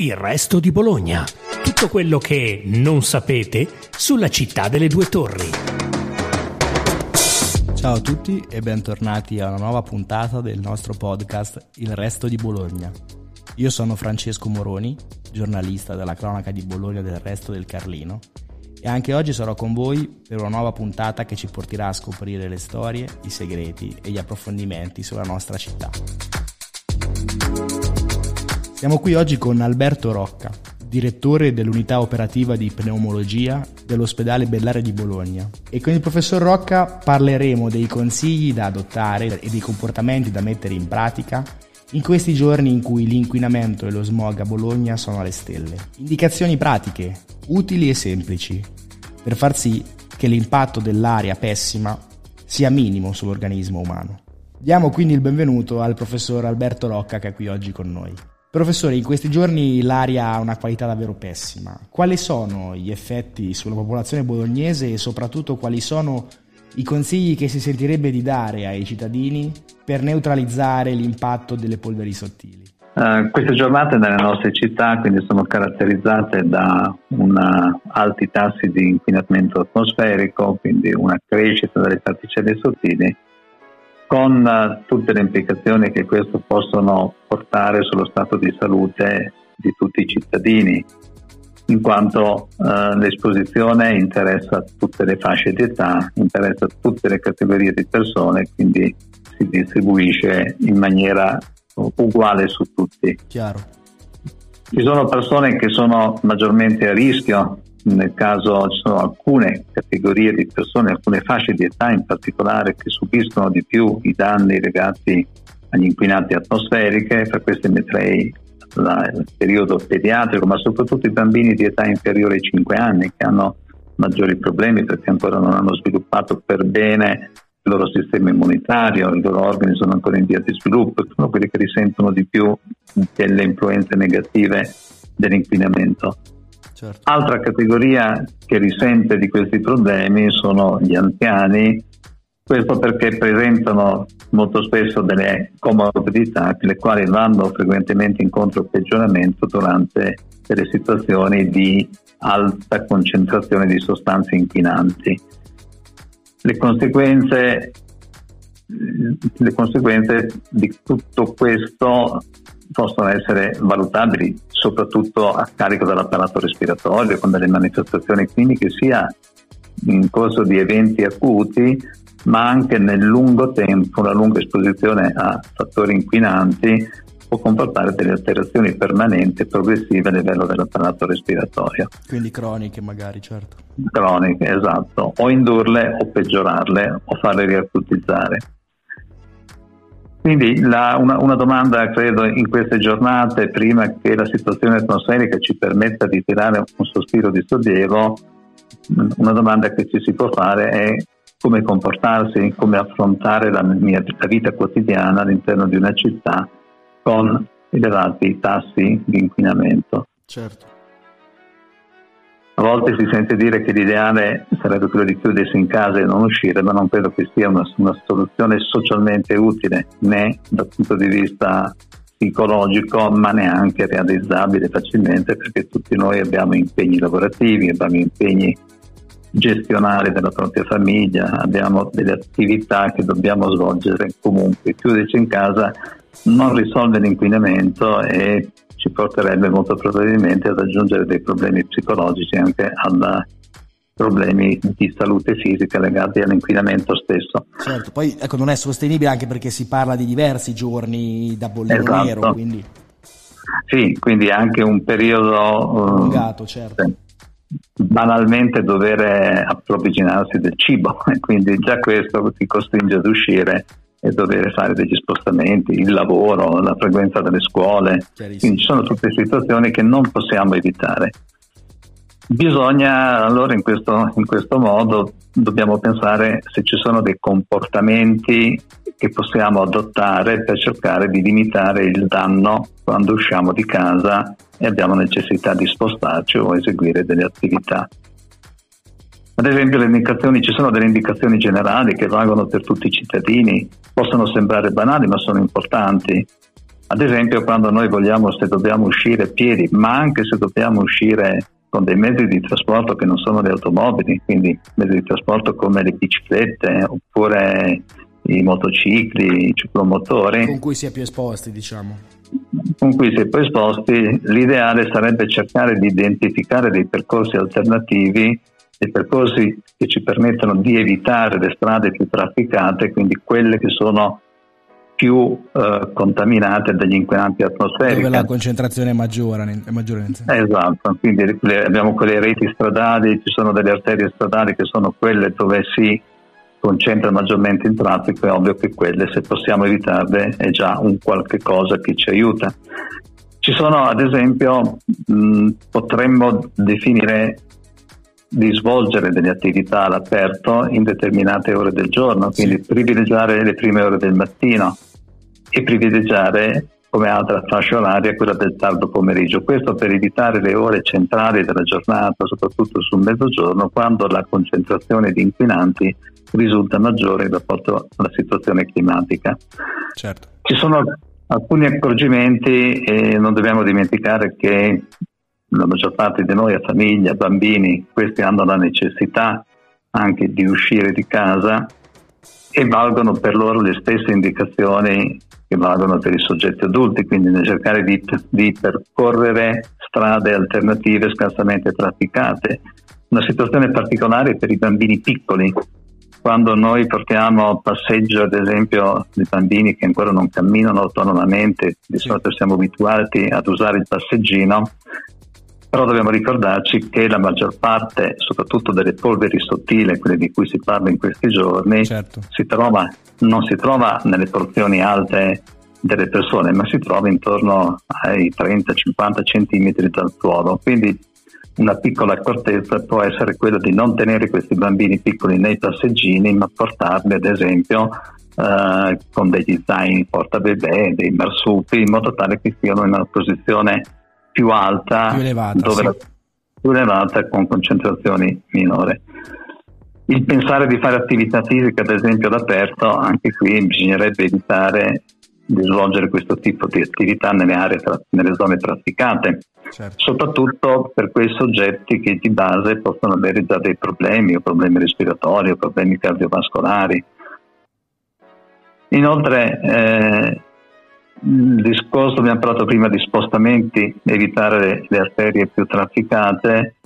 Il resto di Bologna. Tutto quello che non sapete sulla città delle due torri. Ciao a tutti e bentornati a una nuova puntata del nostro podcast Il resto di Bologna. Io sono Francesco Moroni, giornalista della cronaca di Bologna del resto del Carlino e anche oggi sarò con voi per una nuova puntata che ci porterà a scoprire le storie, i segreti e gli approfondimenti sulla nostra città. Siamo qui oggi con Alberto Rocca, direttore dell'unità operativa di pneumologia dell'ospedale Bellare di Bologna. E con il professor Rocca parleremo dei consigli da adottare e dei comportamenti da mettere in pratica in questi giorni in cui l'inquinamento e lo smog a Bologna sono alle stelle. Indicazioni pratiche, utili e semplici, per far sì che l'impatto dell'aria pessima sia minimo sull'organismo umano. Diamo quindi il benvenuto al professor Alberto Rocca che è qui oggi con noi. Professore, in questi giorni l'aria ha una qualità davvero pessima. Quali sono gli effetti sulla popolazione bolognese e soprattutto quali sono i consigli che si sentirebbe di dare ai cittadini per neutralizzare l'impatto delle polveri sottili? Uh, queste giornate nelle nostre città quindi sono caratterizzate da una, alti tassi di inquinamento atmosferico, quindi una crescita delle particelle sottili con uh, tutte le implicazioni che questo possono portare sullo stato di salute di tutti i cittadini, in quanto uh, l'esposizione interessa tutte le fasce di età, interessa tutte le categorie di persone, quindi si distribuisce in maniera uguale su tutti. Chiaro. Ci sono persone che sono maggiormente a rischio nel caso ci sono alcune categorie di persone, alcune fasce di età in particolare che subiscono di più i danni legati agli inquinanti atmosferiche, fra queste metterei il periodo pediatrico, ma soprattutto i bambini di età inferiore ai 5 anni che hanno maggiori problemi perché ancora non hanno sviluppato per bene il loro sistema immunitario, i loro organi sono ancora in via di sviluppo, sono quelli che risentono di più delle influenze negative dell'inquinamento. Certo. Altra categoria che risente di questi problemi sono gli anziani, questo perché presentano molto spesso delle comorbidità le quali vanno frequentemente incontro al peggioramento durante delle situazioni di alta concentrazione di sostanze inquinanti. Le conseguenze, le conseguenze di tutto questo possono essere valutabili soprattutto a carico dell'apparato respiratorio con delle manifestazioni cliniche sia in corso di eventi acuti ma anche nel lungo tempo una lunga esposizione a fattori inquinanti può comportare delle alterazioni permanenti e progressive a livello dell'apparato respiratorio. Quindi croniche magari, certo. Croniche, esatto, o indurle o peggiorarle o farle riacutizzare. Quindi la, una, una, domanda credo in queste giornate, prima che la situazione atmosferica ci permetta di tirare un sospiro di sollievo, una domanda che ci si può fare è come comportarsi, come affrontare la, mia, la vita quotidiana all'interno di una città con elevati tassi di inquinamento. Certo. A volte si sente dire che l'ideale sarebbe quello di chiudersi in casa e non uscire, ma non credo che sia una, una soluzione socialmente utile né dal punto di vista psicologico, ma neanche realizzabile facilmente perché tutti noi abbiamo impegni lavorativi, abbiamo impegni gestionali della propria famiglia, abbiamo delle attività che dobbiamo svolgere comunque. Chiuderci in casa non risolve l'inquinamento e ci porterebbe molto probabilmente ad aggiungere dei problemi psicologici anche a problemi di salute fisica legati all'inquinamento stesso. Certo, poi ecco, non è sostenibile anche perché si parla di diversi giorni da bollino esatto. nero, quindi... Sì, quindi anche un periodo... Allungato, uh, certo. Banalmente dover approvvigionarsi del cibo, quindi già questo ti costringe ad uscire e dover fare degli spostamenti, il lavoro, la frequenza delle scuole, quindi ci sono tutte situazioni che non possiamo evitare. Bisogna allora in questo, in questo modo dobbiamo pensare se ci sono dei comportamenti che possiamo adottare per cercare di limitare il danno quando usciamo di casa e abbiamo necessità di spostarci o eseguire delle attività. Ad esempio ci sono delle indicazioni generali che valgono per tutti i cittadini, possono sembrare banali ma sono importanti. Ad esempio quando noi vogliamo, se dobbiamo uscire a piedi, ma anche se dobbiamo uscire con dei mezzi di trasporto che non sono le automobili, quindi mezzi di trasporto come le biciclette oppure i motocicli, i ciclomotori. Con cui si è più esposti, diciamo. Con cui si è più esposti, l'ideale sarebbe cercare di identificare dei percorsi alternativi, dei percorsi che ci permettono di evitare le strade più trafficate, quindi quelle che sono più eh, contaminate dagli inquinanti atmosferici. Dove la concentrazione è maggiore. È maggiore esatto, quindi abbiamo quelle reti stradali, ci sono delle arterie stradali che sono quelle dove si concentra maggiormente il traffico, è ovvio che quelle se possiamo evitarle è già un qualche cosa che ci aiuta. Ci sono ad esempio, mh, potremmo definire di svolgere delle attività all'aperto in determinate ore del giorno, quindi privilegiare le prime ore del mattino, e privilegiare come altra fascia oraria quella del tardo pomeriggio. Questo per evitare le ore centrali della giornata, soprattutto sul mezzogiorno, quando la concentrazione di inquinanti risulta maggiore in rapporto alla situazione climatica. Certo. Ci sono alcuni accorgimenti e non dobbiamo dimenticare che la maggior parte di noi ha famiglia, bambini, questi hanno la necessità anche di uscire di casa e valgono per loro le stesse indicazioni che valgono per i soggetti adulti, quindi nel cercare di, di percorrere strade alternative scarsamente trafficate. Una situazione particolare per i bambini piccoli. Quando noi portiamo a passeggio, ad esempio, dei bambini che ancora non camminano autonomamente, di solito siamo abituati ad usare il passeggino, però dobbiamo ricordarci che la maggior parte, soprattutto delle polveri sottili, quelle di cui si parla in questi giorni, certo. si trova, non si trova nelle porzioni alte delle persone, ma si trova intorno ai 30-50 cm dal suolo. Quindi una piccola accortezza può essere quella di non tenere questi bambini piccoli nei passeggini, ma portarli ad esempio eh, con degli zaini porta bebè, dei marsupi, in modo tale che siano in una posizione più alta, più elevata, dove sì. la, più elevata con concentrazioni minori. Il pensare di fare attività fisica, ad esempio all'aperto, anche qui bisognerebbe evitare di svolgere questo tipo di attività nelle aree, nelle zone trafficate, certo. soprattutto per quei soggetti che di base possono avere già dei problemi, o problemi respiratori, o problemi cardiovascolari. Inoltre, eh, il discorso, abbiamo parlato prima di spostamenti, evitare le, le arterie più trafficate,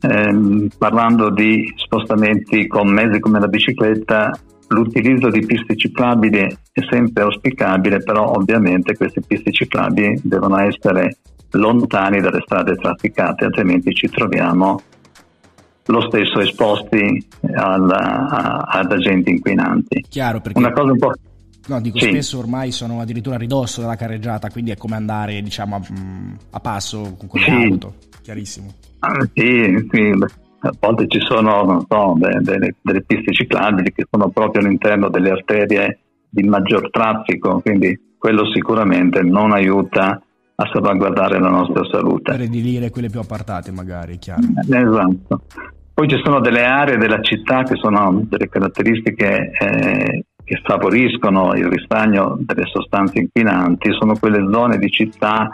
ehm, parlando di spostamenti con mezzi come la bicicletta, l'utilizzo di piste ciclabili è sempre auspicabile, però ovviamente queste piste ciclabili devono essere lontani dalle strade trafficate, altrimenti ci troviamo lo stesso esposti al, a, ad agenti inquinanti. Chiaro, perché... Una cosa un po' No, dico sì. spesso ormai sono addirittura a ridosso della carreggiata, quindi è come andare diciamo a, a passo con quelle sì. chiarissimo. Ah, sì, sì, a volte ci sono so, delle, delle, piste ciclabili che sono proprio all'interno delle arterie di maggior traffico, quindi quello sicuramente non aiuta a salvaguardare la nostra salute. Per edilire quelle più appartate magari, chiaro. Esatto. Poi ci sono delle aree della città che sono delle caratteristiche eh, che favoriscono il ristagno delle sostanze inquinanti sono quelle zone di città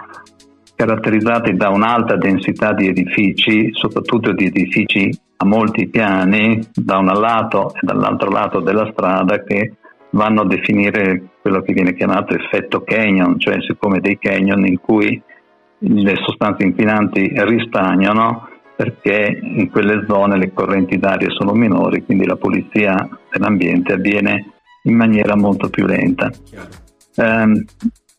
caratterizzate da un'alta densità di edifici, soprattutto di edifici a molti piani, da un lato e dall'altro lato della strada che vanno a definire quello che viene chiamato effetto canyon, cioè siccome dei canyon in cui le sostanze inquinanti ristagnano perché in quelle zone le correnti d'aria sono minori, quindi la pulizia dell'ambiente avviene in maniera molto più lenta. Eh,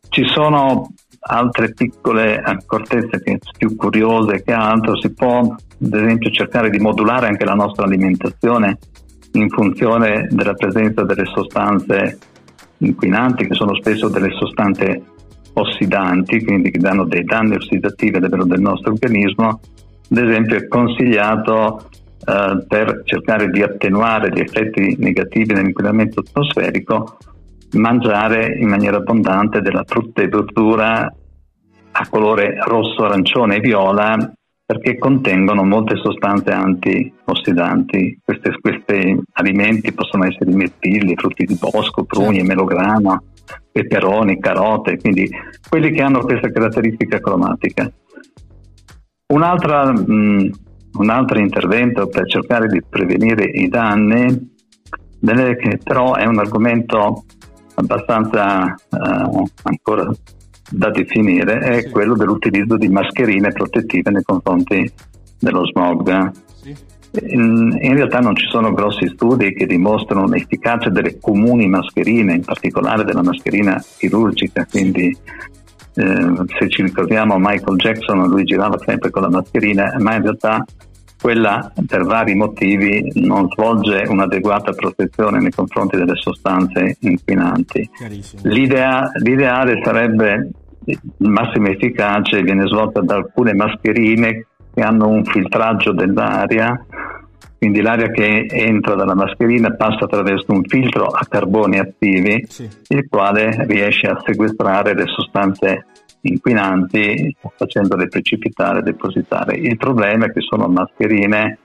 ci sono altre piccole accortezze che più curiose che altro, si può ad esempio cercare di modulare anche la nostra alimentazione in funzione della presenza delle sostanze inquinanti che sono spesso delle sostanze ossidanti, quindi che danno dei danni ossidativi a livello del nostro organismo. Ad esempio è consigliato eh, per cercare di attenuare gli effetti negativi dell'inquinamento atmosferico, mangiare in maniera abbondante della frutta e verdura a colore rosso, arancione e viola perché contengono molte sostanze antiossidanti. Questi, questi alimenti possono essere mirtilli, frutti di bosco, prugni, certo. melograno, peperoni, carote, quindi quelli che hanno questa caratteristica cromatica. Un'altra, mh, un altro intervento per cercare di prevenire i danni, che però è un argomento abbastanza uh, ancora da definire, è quello dell'utilizzo di mascherine protettive nei confronti dello smog. In, in, realtà non ci sono grossi studi che dimostrano l'efficacia delle comuni mascherine, in particolare della mascherina chirurgica, quindi eh, se ci ricordiamo Michael Jackson lui girava sempre con la mascherina, ma in realtà quella per vari motivi non svolge un'adeguata protezione nei confronti delle sostanze inquinanti. L'idea, l'ideale sarebbe il massimo efficace viene svolta da alcune mascherine che hanno un filtraggio dell'aria, quindi l'aria che entra dalla mascherina passa attraverso un filtro a carboni attivi, sì. il quale riesce a sequestrare le sostanze inquinanti facendole precipitare e depositare. Il problema è che sono mascherine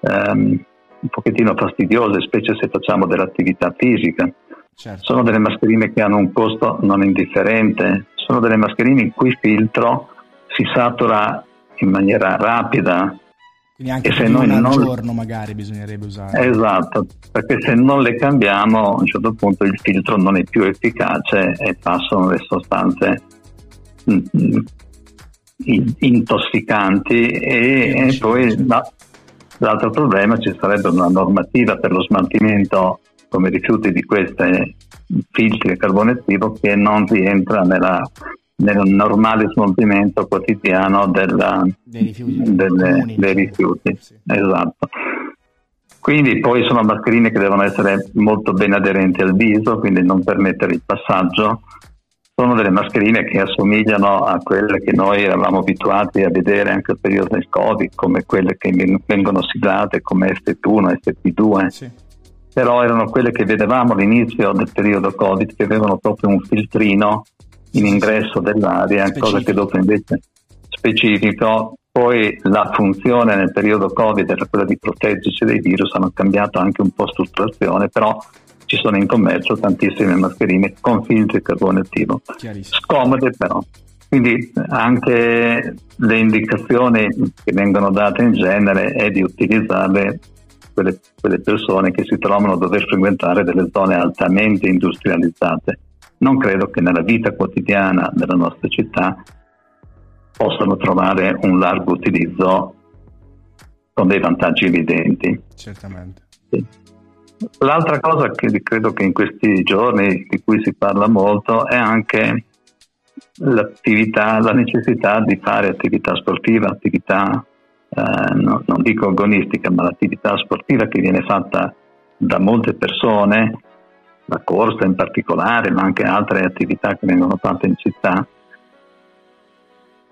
ehm, un pochettino fastidiose, specie se facciamo dell'attività fisica. Certo. Sono delle mascherine che hanno un costo non indifferente, sono delle mascherine in cui il filtro si satura in maniera rapida. Quindi anche se noi non... al giorno magari bisognerebbe usare. Esatto, perché se non le cambiamo a un certo punto il filtro non è più efficace e passano le sostanze mm, mm, intossicanti e, e poi no, l'altro problema ci sarebbe una normativa per lo smaltimento come rifiuti di questi filtri a carbone attivo che non rientra nella nel normale smaltimento quotidiano della, dei rifiuti. Delle, dei rifiuti. Sì. Esatto. Quindi poi sono mascherine che devono essere molto ben aderenti al viso, quindi non permettere il passaggio. Sono delle mascherine che assomigliano a quelle che noi eravamo abituati a vedere anche al periodo del Covid, come quelle che vengono siglate come FP1, FP2. Sì. Però erano quelle che vedevamo all'inizio del periodo Covid, che avevano proprio un filtrino in ingresso dell'aria, specifico. cosa che dopo invece specifico. Poi la funzione nel periodo Covid era quella di proteggerci dai virus, hanno cambiato anche un po' strutturazione, però ci sono in commercio tantissime mascherine con filtri carbone attivo, scomode però. Quindi anche le indicazioni che vengono date in genere è di utilizzarle quelle, quelle persone che si trovano a dover frequentare delle zone altamente industrializzate non credo che nella vita quotidiana della nostra città possano trovare un largo utilizzo con dei vantaggi evidenti. Certamente. Sì. L'altra cosa che credo che in questi giorni di cui si parla molto è anche l'attività, la necessità di fare attività sportiva, attività eh, no, non dico agonistica, ma l'attività sportiva che viene fatta da molte persone la corsa in particolare, ma anche altre attività che vengono fatte in città,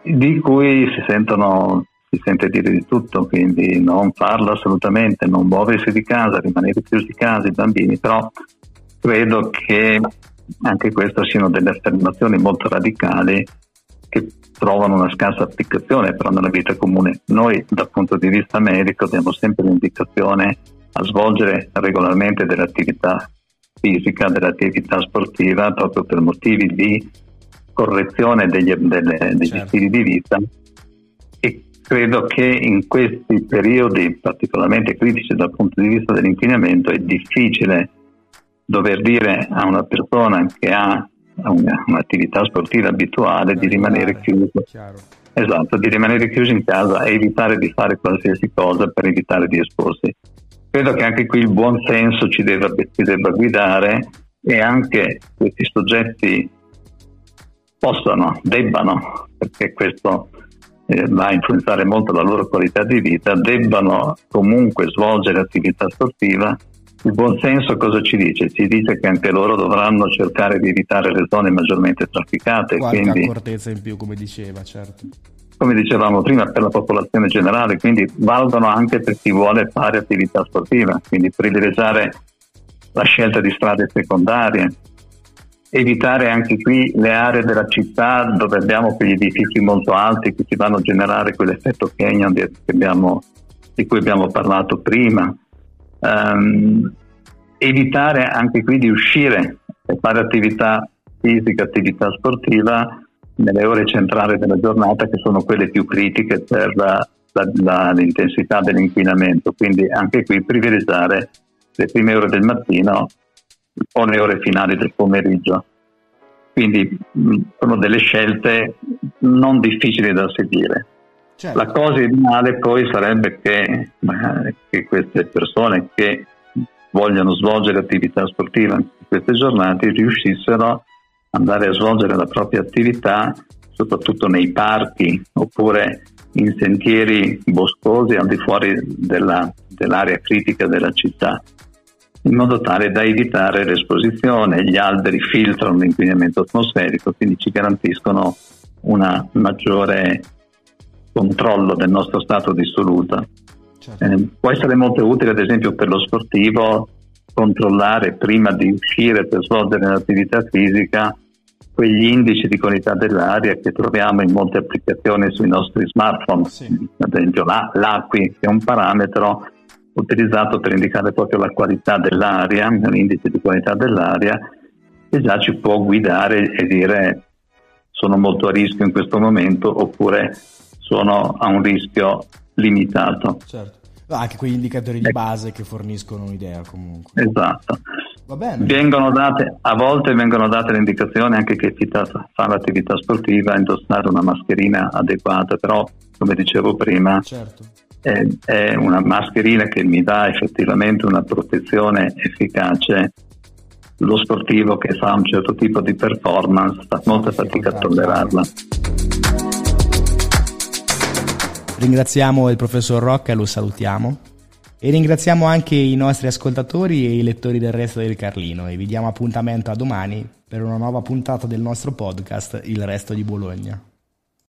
di cui si sentono si sente dire di tutto, quindi non farlo assolutamente, non muoversi di casa, rimanere chiusi in casa i bambini, però credo che anche queste siano delle affermazioni molto radicali che trovano una scarsa applicazione però nella vita comune. Noi dal punto di vista medico diamo sempre l'indicazione a svolgere regolarmente delle attività fisica, dell'attività sportiva, proprio per motivi di correzione degli, delle, degli certo. stili di vita e credo che in questi periodi particolarmente critici dal punto di vista dell'inquinamento è difficile dover dire a una persona che ha una, un'attività sportiva abituale di rimanere chiuso. Esatto, di rimanere chiuso in casa e evitare di fare qualsiasi cosa per evitare di esporsi credo che anche qui il buon senso ci debba, ci debba guidare e anche questi soggetti possano, debbano, perché questo eh, va a influenzare molto la loro qualità di vita, debbano comunque svolgere attività sportiva. Il buon senso cosa ci dice? Ci dice che anche loro dovranno cercare di evitare le zone maggiormente trafficate. Qualche quindi... accortezza in più, come diceva, certo come dicevamo prima, per la popolazione generale, quindi valgono anche per chi vuole fare attività sportiva, quindi privilegiare la scelta di strade secondarie, evitare anche qui le aree della città dove abbiamo quegli edifici molto alti che ci vanno a generare quell'effetto canyon di, abbiamo, di cui abbiamo parlato prima. Um, evitare anche qui di uscire e fare attività fisica, attività sportiva nelle ore centrali della giornata che sono quelle più critiche per la, la, la, l'intensità dell'inquinamento. Quindi anche qui privilegiare le prime ore del mattino o le ore finali del pomeriggio. Quindi mh, sono delle scelte non difficili da seguire. Certo. La cosa ideale poi sarebbe che, che, queste persone che vogliono svolgere attività sportiva in queste giornate riuscissero ad andare a svolgere la propria attività soprattutto nei parchi oppure in sentieri boscosi al di fuori della, dell'area critica della città in modo tale da evitare l'esposizione. Gli alberi filtrano l'inquinamento atmosferico, quindi ci garantiscono un maggiore controllo del nostro stato di salute. Certo. Eh, può essere molto utile, ad esempio, per lo sportivo controllare prima di uscire per svolgere un'attività fisica quegli indici di qualità dell'aria che troviamo in molte applicazioni sui nostri smartphone, sì. ad esempio l'AQUI che è un parametro utilizzato per indicare proprio la qualità dell'aria, l'indice di qualità dell'aria, che già ci può guidare e dire sono molto a rischio in questo momento oppure sono a un rischio limitato. Certo. Anche quegli indicatori di ecco. base che forniscono un'idea comunque. Esatto. Vengono date, a volte vengono date le indicazioni anche che chi fa l'attività sportiva indossare una mascherina adeguata, però come dicevo prima certo è, una mascherina che mi dà effettivamente una protezione efficace. Lo sportivo che fa un certo tipo di performance fa molta fatica a tollerarla. Ringraziamo il professor Rocca e lo salutiamo. E ringraziamo anche i nostri ascoltatori e i lettori del resto del Carlino e vi diamo appuntamento a domani per una nuova puntata del nostro podcast Il Resto di Bologna.